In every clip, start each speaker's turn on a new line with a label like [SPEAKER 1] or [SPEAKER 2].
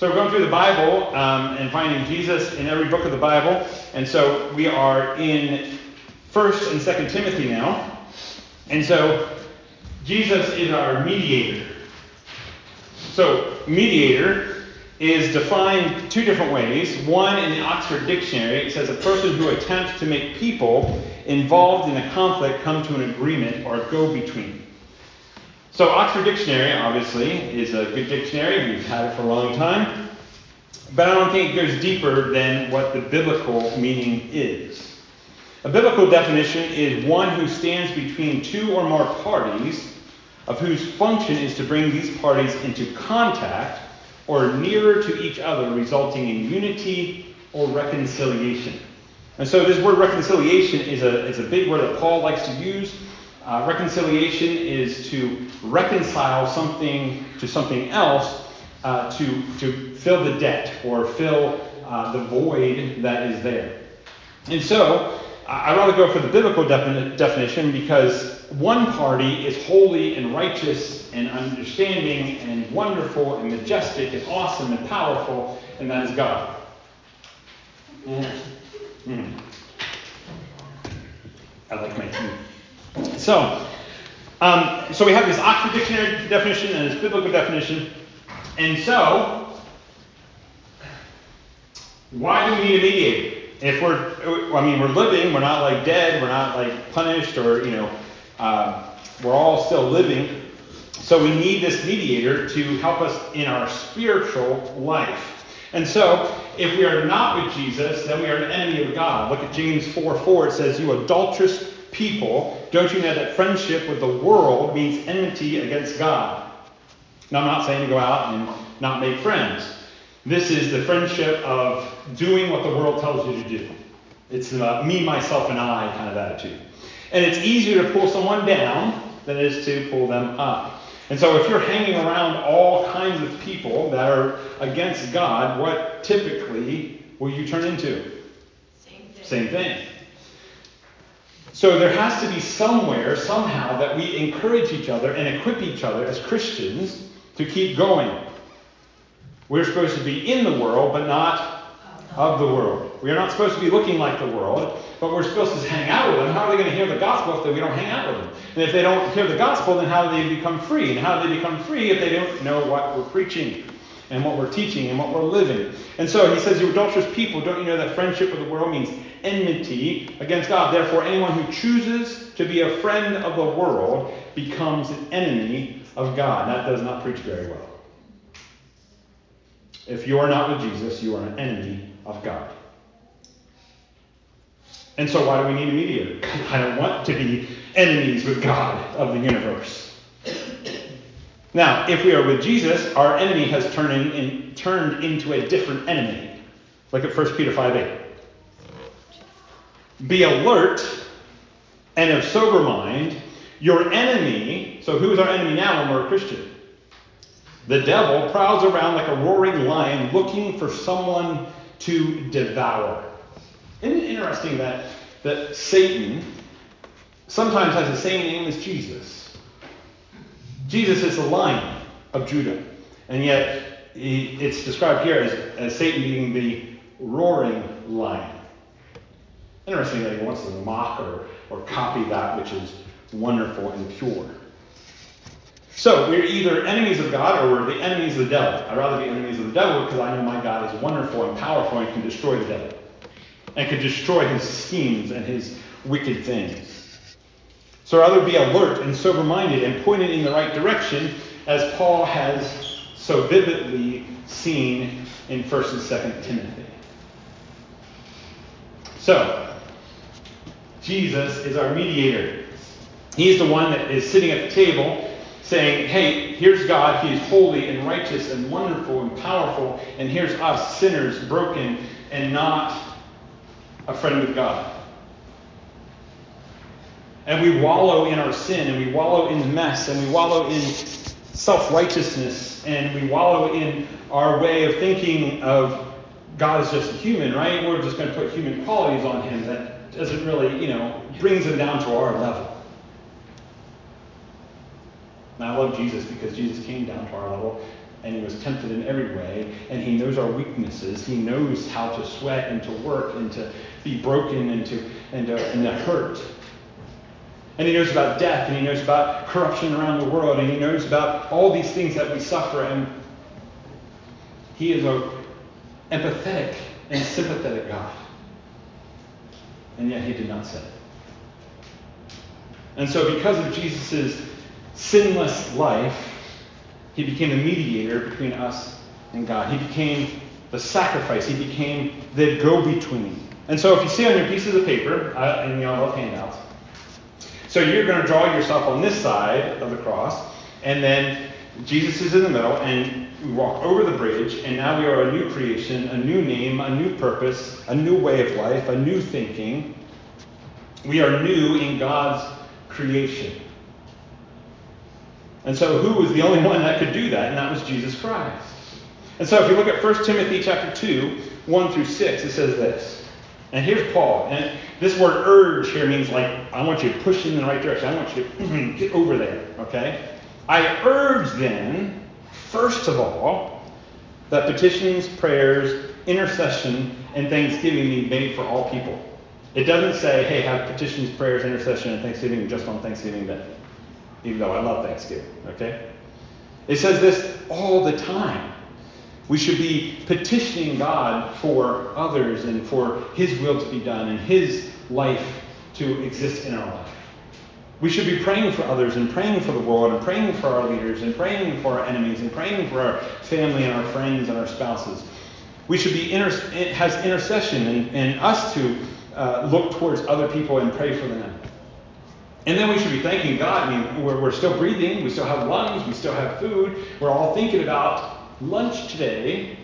[SPEAKER 1] So we're going through the Bible um, and finding Jesus in every book of the Bible. And so we are in 1st and 2nd Timothy now. And so Jesus is our mediator. So, mediator is defined two different ways. One, in the Oxford Dictionary, it says a person who attempts to make people involved in a conflict come to an agreement or go between. So, Oxford Dictionary, obviously, is a good dictionary. We've had it for a long time. But I don't think it goes deeper than what the biblical meaning is. A biblical definition is one who stands between two or more parties, of whose function is to bring these parties into contact or nearer to each other, resulting in unity or reconciliation. And so, this word reconciliation is a, is a big word that Paul likes to use. Uh, reconciliation is to reconcile something to something else uh, to, to fill the debt or fill uh, the void that is there. And so, I'd rather go for the biblical defini- definition because one party is holy and righteous and understanding and wonderful and majestic and awesome and powerful, and that is God. Mm. I like my tea. So, um, so we have this Oxford Dictionary definition and this biblical definition. And so, why do we need a mediator? if we're, I mean, we're living, we're not like dead, we're not like punished, or, you know, uh, we're all still living. So we need this mediator to help us in our spiritual life. And so, if we are not with Jesus, then we are an enemy of God. Look at James 4 4. It says, You adulterous people, don't you know that friendship with the world means enmity against God? Now, I'm not saying to go out and not make friends. This is the friendship of doing what the world tells you to do. It's a me, myself, and I kind of attitude. And it's easier to pull someone down than it is to pull them up. And so if you're hanging around all kinds of people that are against God, what typically will you turn into?
[SPEAKER 2] Same thing.
[SPEAKER 1] Same thing. So there has to be somewhere, somehow, that we encourage each other and equip each other as Christians to keep going. We're supposed to be in the world, but not of the world. We are not supposed to be looking like the world, but we're supposed to hang out with them. How are they going to hear the gospel if we don't hang out with them? And if they don't hear the gospel, then how do they become free? And how do they become free if they don't know what we're preaching and what we're teaching and what we're living? And so he says, You adulterous people, don't you know that friendship with the world means enmity against God? Therefore, anyone who chooses to be a friend of the world becomes an enemy of God. That does not preach very well. If you are not with Jesus, you are an enemy of God. And so, why do we need a mediator? I don't want to be enemies with God of the universe. Now, if we are with Jesus, our enemy has turned, in, turned into a different enemy. Look at 1 Peter 5 8. Be alert and of sober mind. Your enemy, so who is our enemy now when we're a Christian? The devil prowls around like a roaring lion looking for someone to devour. Isn't it interesting that, that Satan sometimes has the same name as Jesus? Jesus is the lion of Judah, and yet he, it's described here as, as Satan being the roaring lion. Interesting that he wants to mock or, or copy that which is wonderful and pure. So we're either enemies of God or we're the enemies of the devil. I'd rather be enemies of the devil because I know my God is wonderful and powerful and can destroy the devil and can destroy his schemes and his wicked things. So rather be alert and sober minded and pointed in the right direction as Paul has so vividly seen in 1st and 2nd Timothy. So, Jesus is our mediator. He's the one that is sitting at the table saying, hey, here's God, He is holy and righteous and wonderful and powerful, and here's us, sinners, broken and not a friend of God. And we wallow in our sin, and we wallow in the mess, and we wallow in self righteousness, and we wallow in our way of thinking of God as just a human, right? We're just going to put human qualities on Him that doesn't really, you know, brings Him down to our level. And I love Jesus because Jesus came down to our level. and he was tempted in every way, and he knows our weaknesses. He knows how to sweat and to work and to be broken and to, and to, and to hurt. And he knows about death, and he knows about corruption around the world, and he knows about all these things that we suffer. And he is a empathetic and sympathetic God. And yet he did not sin. And so, because of Jesus' sinless life, he became the mediator between us and God. He became the sacrifice. He became the go between. And so, if you see on your pieces of paper, uh, in the envelope handouts, so you're going to draw yourself on this side of the cross, and then Jesus is in the middle, and we walk over the bridge, and now we are a new creation, a new name, a new purpose, a new way of life, a new thinking. We are new in God's creation. And so who was the only one that could do that? And that was Jesus Christ. And so if you look at 1 Timothy chapter 2, 1 through 6, it says this. And here's Paul. And this word urge here means like, I want you to push in the right direction. I want you to get over there. Okay? I urge then, first of all, that petitions, prayers, intercession, and thanksgiving be made for all people. It doesn't say, hey, have petitions, prayers, intercession, and thanksgiving just on Thanksgiving Day. Even though I love Thanksgiving. Okay? It says this all the time. We should be petitioning God for others and for His will to be done and His life to exist in our life. We should be praying for others and praying for the world and praying for our leaders and praying for our enemies and praying for our family and our friends and our spouses. We should be inter- has intercession and, and us to uh, look towards other people and pray for them. And then we should be thanking God. I mean, we're, we're still breathing, we still have lungs, we still have food. We're all thinking about lunch today.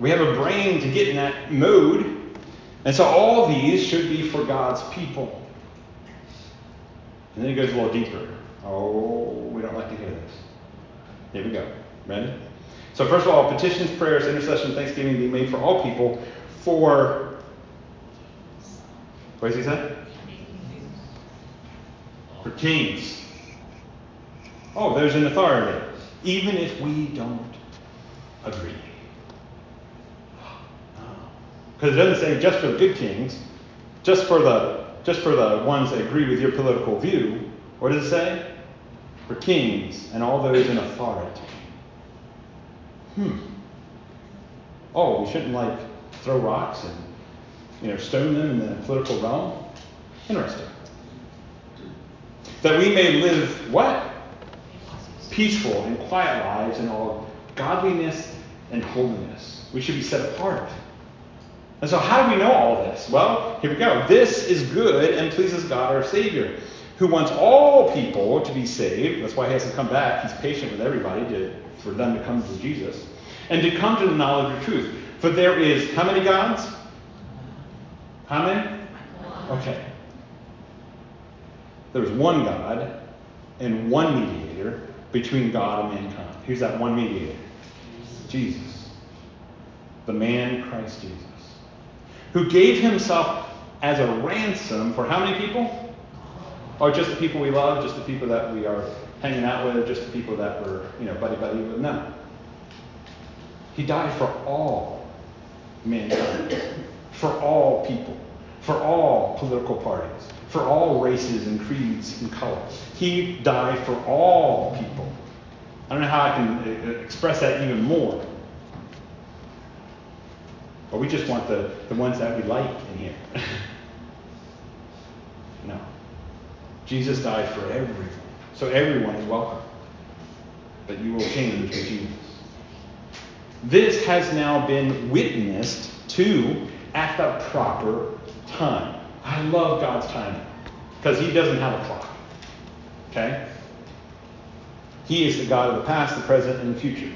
[SPEAKER 1] We have a brain to get in that mode. And so all these should be for God's people. And then he goes a little deeper. Oh, we don't like to hear this. Here we go. Ready? So, first of all, petitions, prayers, intercession, thanksgiving be made for all people for. What does he say? For kings. Oh, there's an authority. Even if we don't agree. Because it doesn't say just for the good kings, just for the just for the ones that agree with your political view. What does it say? For kings and all those in authority. Hmm. Oh, we shouldn't like throw rocks and you know stone them in the political realm. Interesting. That we may live what? Peaceful and quiet lives in all godliness and holiness. We should be set apart. And so, how do we know all this? Well, here we go. This is good and pleases God our Savior, who wants all people to be saved. That's why he hasn't come back. He's patient with everybody to, for them to come to Jesus and to come to the knowledge of truth. For there is how many gods? How many? Okay. There's one God and one mediator between God and mankind. Who's that one mediator? Jesus. The man Christ Jesus who gave himself as a ransom for how many people? Or just the people we love, just the people that we are hanging out with, just the people that we're, you know, buddy buddy with? No. He died for all mankind, for all people, for all political parties, for all races and creeds and colors. He died for all people. I don't know how I can uh, express that even more. But we just want the, the ones that we like in here. no. Jesus died for everyone. So everyone is welcome. But you will change with Jesus. This has now been witnessed to at the proper time. I love God's timing because He doesn't have a clock. Okay? He is the God of the past, the present, and the future.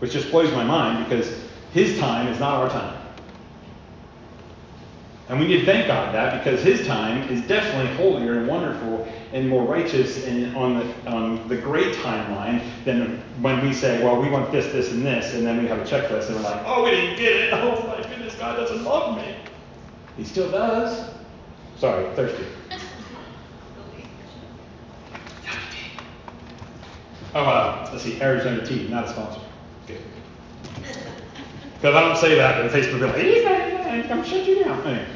[SPEAKER 1] Which just blows my mind because his time is not our time. And we need to thank God that because His time is definitely holier and wonderful and more righteous and on the on the great timeline than when we say, well, we want this, this, and this, and then we have a checklist and we're like, oh, we didn't get it. Oh my goodness, God doesn't love me. He still does. Sorry, thirsty. Oh, uh, let's see, Arizona tea, not a sponsor. Good. Because I don't say that, and Facebook will be like, he's not, I'm shut you down. Anyway.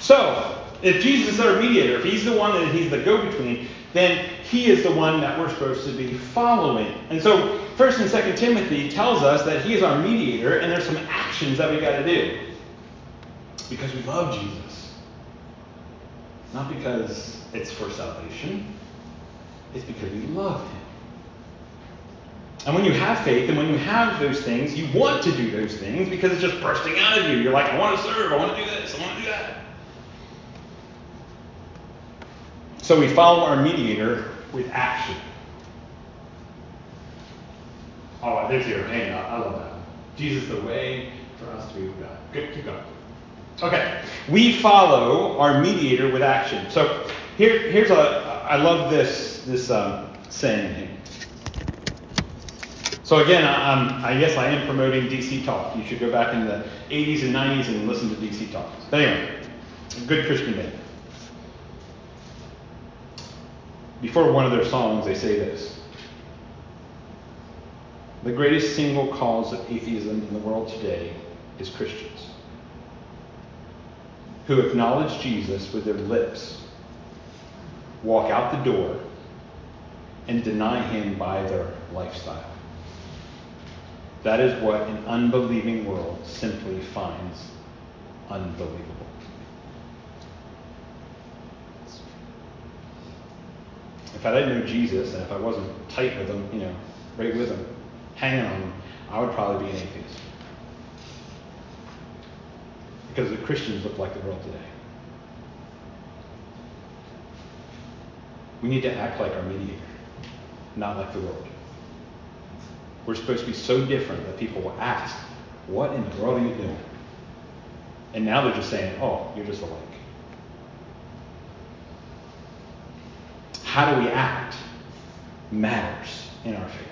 [SPEAKER 1] So, if Jesus is our mediator, if he's the one that he's the go-between, then he is the one that we're supposed to be following. And so, First and Second Timothy tells us that he is our mediator, and there's some actions that we got to do because we love Jesus, not because it's for salvation. It's because we love him. And when you have faith and when you have those things, you want to do those things because it's just bursting out of you. You're like, I want to serve, I want to do this, I want to do that. So we follow our mediator with action. Oh, there's your hang I love that. Jesus the way for us to be with God. Good, keep going. Okay. We follow our mediator with action. So here, here's a I love this this um, saying here. So again, I, am I guess I am promoting DC Talk. You should go back in the 80s and 90s and listen to DC Talk. But anyway, good Christian band. before one of their songs, they say this The greatest single cause of atheism in the world today is Christians who acknowledge Jesus with their lips, walk out the door, and deny him by their lifestyle. That is what an unbelieving world simply finds unbelievable. if I didn't know Jesus and if I wasn't tight with him, you know, right with him, hanging on him, I would probably be an atheist. Because the Christians look like the world today. We need to act like our mediator, not like the world. We're supposed to be so different that people will ask, What in the world are you doing? And now they're just saying, Oh, you're just alike. how do we act matters in our faith.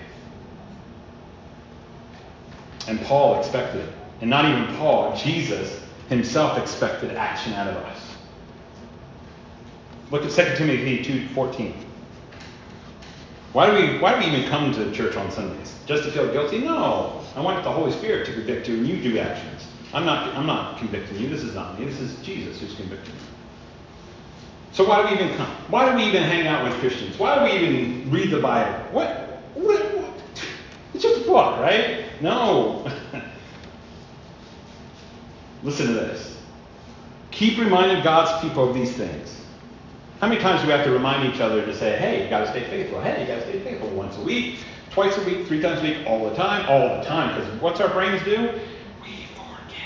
[SPEAKER 1] And Paul expected. And not even Paul, Jesus himself expected action out of us. Look at 2 Timothy 2.14. Why do, we, why do we even come to church on Sundays? Just to feel guilty? No. I want the Holy Spirit to convict you and you do actions. I'm not, I'm not convicting you. This is not me. This is Jesus who's convicting you. So why do we even come? Why do we even hang out with Christians? Why do we even read the Bible? What? what, what? It's just a book, right? No. Listen to this. Keep reminding God's people of these things. How many times do we have to remind each other to say, hey, you got to stay faithful? Hey, you got to stay faithful once a week, twice a week, three times a week, all the time, all the time. Because what's our brains do? We forget.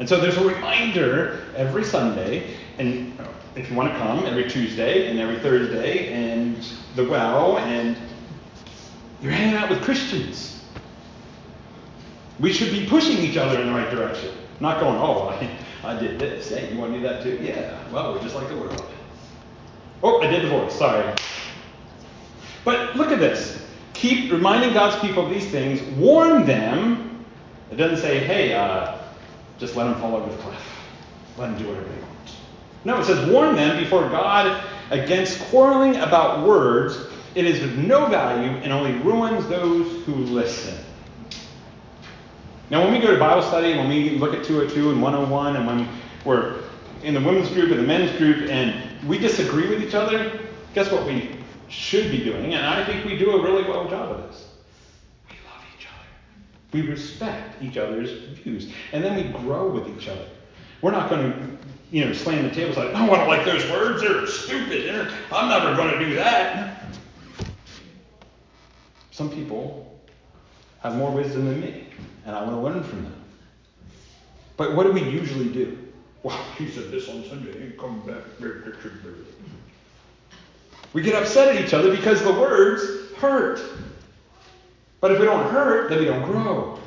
[SPEAKER 1] And so there's a reminder every Sunday, and if you want to come every Tuesday and every Thursday and the well and you're hanging out with Christians. We should be pushing each other in the right direction. Not going, oh, I, I did this. Hey, you want to do that too? Yeah. Well, we're just like the world. Oh, I did the voice. Sorry. But look at this. Keep reminding God's people of these things. Warn them. It doesn't say, hey, uh, just let them fall over the cliff. Let them do whatever they want. No, it says, warn them before God against quarreling about words. It is of no value and only ruins those who listen. Now, when we go to Bible study, when we look at 202 and 101, and when we're in the women's group and the men's group, and we disagree with each other, guess what we should be doing? And I think we do a really well job of this. We love each other. We respect each other's views. And then we grow with each other. We're not going to you know, slam the table like, I don't like those words. They're stupid. I'm never going to do that. Some people have more wisdom than me, and I want to learn from them. But what do we usually do? Well, he said this on Sunday. He come back. We get upset at each other because the words hurt. But if we don't hurt, then we don't grow.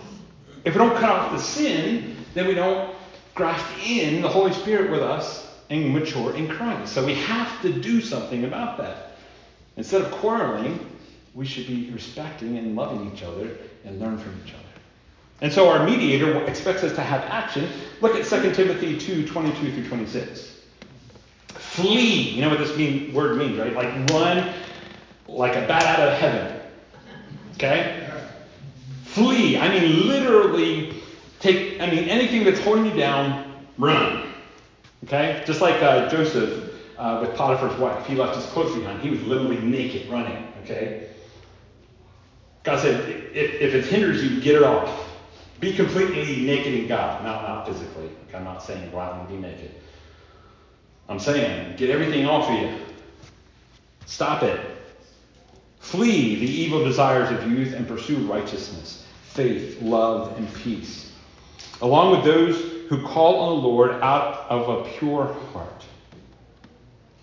[SPEAKER 1] If we don't cut off the sin, then we don't graft in the Holy Spirit with us and mature in Christ. So we have to do something about that. Instead of quarreling, we should be respecting and loving each other and learn from each other. And so our mediator expects us to have action. Look at 2 Timothy 2 22 through 26. Flee. You know what this mean, word means, right? Like run like a bat out of heaven. Okay? Flee. I mean, literally take, I mean, anything that's holding you down, run. Okay? Just like uh, Joseph uh, with Potiphar's wife. He left his clothes behind. He was literally naked running. Okay? God said, if, if it hinders you, get it off. Be completely naked in God. Not, not physically. I'm not saying go out and be naked. I'm saying get everything off of you. Stop it. Flee the evil desires of youth and pursue righteousness, faith, love, and peace, along with those who call on the Lord out of a pure heart.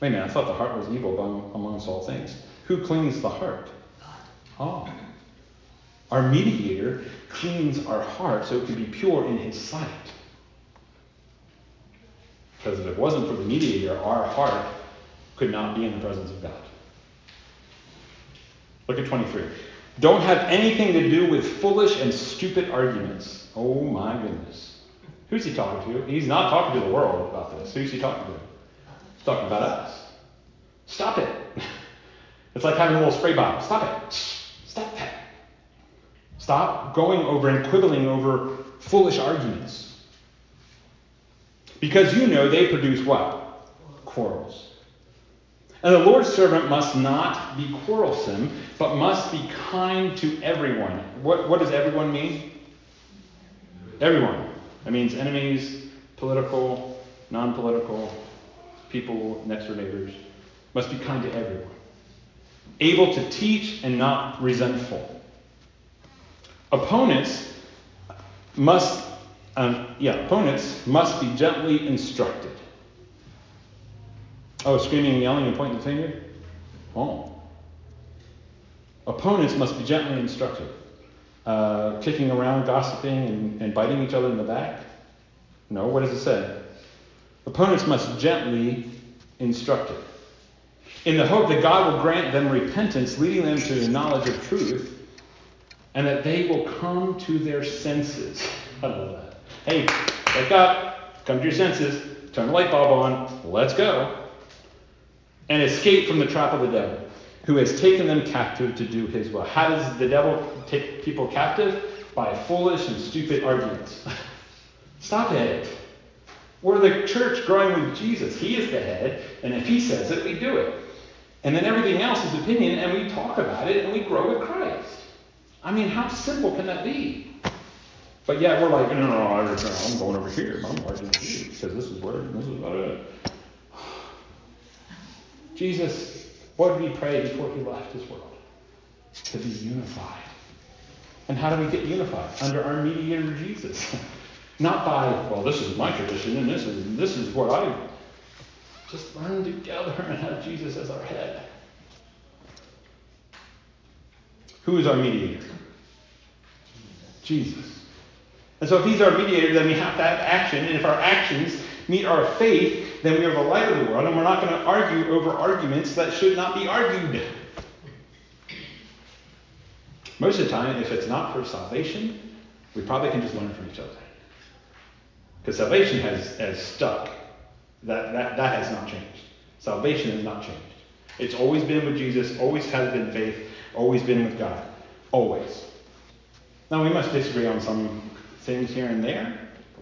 [SPEAKER 1] Wait a minute, I thought the heart was evil amongst all things. Who cleans the heart? God. Oh. Our mediator cleans our heart so it can be pure in his sight. Because if it wasn't for the mediator, our heart could not be in the presence of God. Look at 23. Don't have anything to do with foolish and stupid arguments. Oh my goodness. Who's he talking to? He's not talking to the world about this. Who's he talking to? He's talking about us. Stop it. It's like having a little spray bottle. Stop it. Stop that. Stop going over and quibbling over foolish arguments. Because you know they produce what? Quarrels. And the Lord's servant must not be quarrelsome, but must be kind to everyone. What, what does everyone mean? Everyone. That means enemies, political, non political, people, next door neighbors. Must be kind to everyone. Able to teach and not resentful. Opponents must, um, yeah, opponents must be gently instructed. Oh, screaming, and yelling, and pointing the finger? Oh. Opponents must be gently instructed. Uh, kicking around, gossiping, and, and biting each other in the back? No, what does it say? Opponents must gently instruct instructed. In the hope that God will grant them repentance, leading them to the knowledge of truth, and that they will come to their senses. I love that. Hey, wake up, come to your senses, turn the light bulb on, let's go and escape from the trap of the devil, who has taken them captive to do his will. How does the devil take people captive? By foolish and stupid arguments. Stop it. We're the church growing with Jesus. He is the head, and if he says it, we do it. And then everything else is opinion, and we talk about it, and we grow with Christ. I mean, how simple can that be? But yeah, we're like, no, no, no, I'm going over here. I'm arguing here because this is where this is about it. Jesus, what did he pray before he left this world? To be unified. And how do we get unified? Under our mediator Jesus. Not by, well, this is my tradition and this is this is what I just learn together and have Jesus as our head. Who is our mediator? Jesus. And so if he's our mediator, then we have to have action. And if our actions meet our faith, then we are the light of the world, and we're not going to argue over arguments that should not be argued. Most of the time, if it's not for salvation, we probably can just learn from each other. Because salvation has, has stuck. That, that, that has not changed. Salvation has not changed. It's always been with Jesus, always has been faith, always been with God. Always. Now, we must disagree on some things here and there,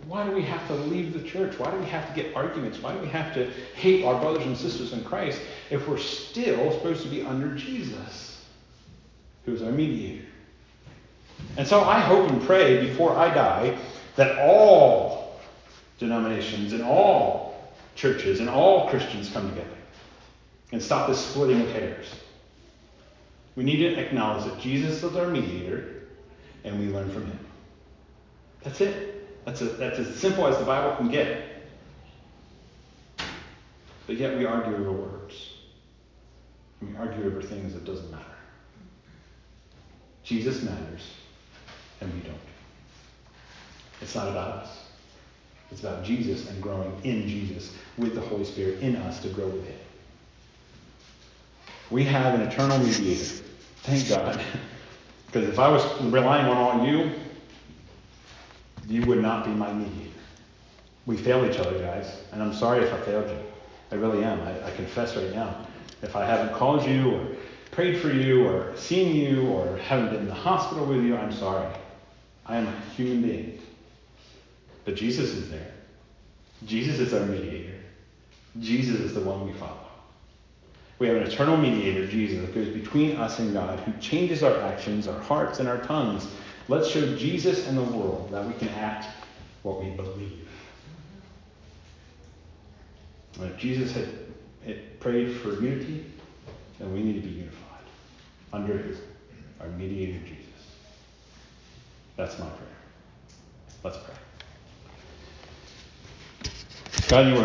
[SPEAKER 1] why do we have to leave the church? Why do we have to get arguments? Why do we have to hate our brothers and sisters in Christ if we're still supposed to be under Jesus, who's our mediator? And so I hope and pray before I die that all denominations and all churches and all Christians come together and stop this splitting of hairs. We need to acknowledge that Jesus is our mediator and we learn from him. That's it. That's, a, that's as simple as the Bible can get. But yet we argue over words. We argue over things that doesn't matter. Jesus matters, and we don't. It's not about us. It's about Jesus and growing in Jesus with the Holy Spirit in us to grow with Him. We have an eternal mediator. Thank God. Because if I was relying on you, you would not be my mediator. We fail each other, guys, and I'm sorry if I failed you. I really am. I, I confess right now. If I haven't called you or prayed for you or seen you or haven't been in the hospital with you, I'm sorry. I am a human being. But Jesus is there. Jesus is our mediator. Jesus is the one we follow. We have an eternal mediator, Jesus, that goes between us and God, who changes our actions, our hearts, and our tongues. Let's show Jesus and the world that we can act what we believe. And if Jesus had, had prayed for unity, then we need to be unified. Under? Our mediator, Jesus. That's my prayer. Let's pray. God, you are